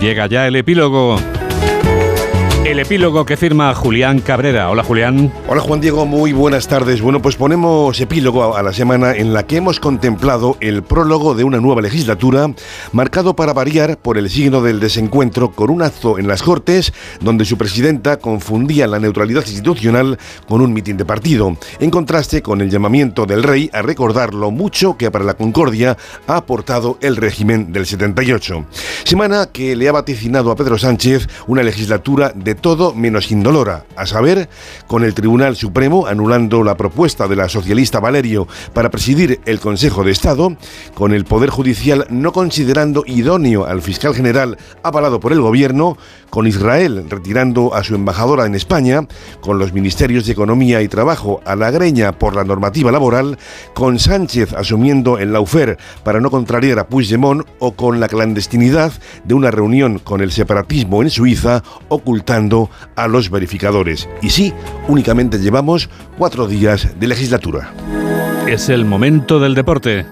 Llega ya el epílogo. El epílogo que firma Julián Cabrera. Hola Julián. Hola Juan Diego, muy buenas tardes. Bueno, pues ponemos epílogo a la semana en la que hemos contemplado el prólogo de una nueva legislatura, marcado para variar por el signo del desencuentro con un acto en las Cortes, donde su presidenta confundía la neutralidad institucional con un mitin de partido, en contraste con el llamamiento del rey a recordar lo mucho que para la concordia ha aportado el régimen del 78. Semana que le ha vaticinado a Pedro Sánchez una legislatura de todo menos indolora, a saber, con el Tribunal Supremo anulando la propuesta de la socialista Valerio para presidir el Consejo de Estado, con el Poder Judicial no considerando idóneo al fiscal general avalado por el Gobierno, con Israel retirando a su embajadora en España, con los ministerios de Economía y Trabajo a la greña por la normativa laboral, con Sánchez asumiendo el laufer para no contrariar a Puigdemont o con la clandestinidad de una reunión con el separatismo en Suiza ocultando a los verificadores. Y sí, únicamente llevamos cuatro días de legislatura. Es el momento del deporte.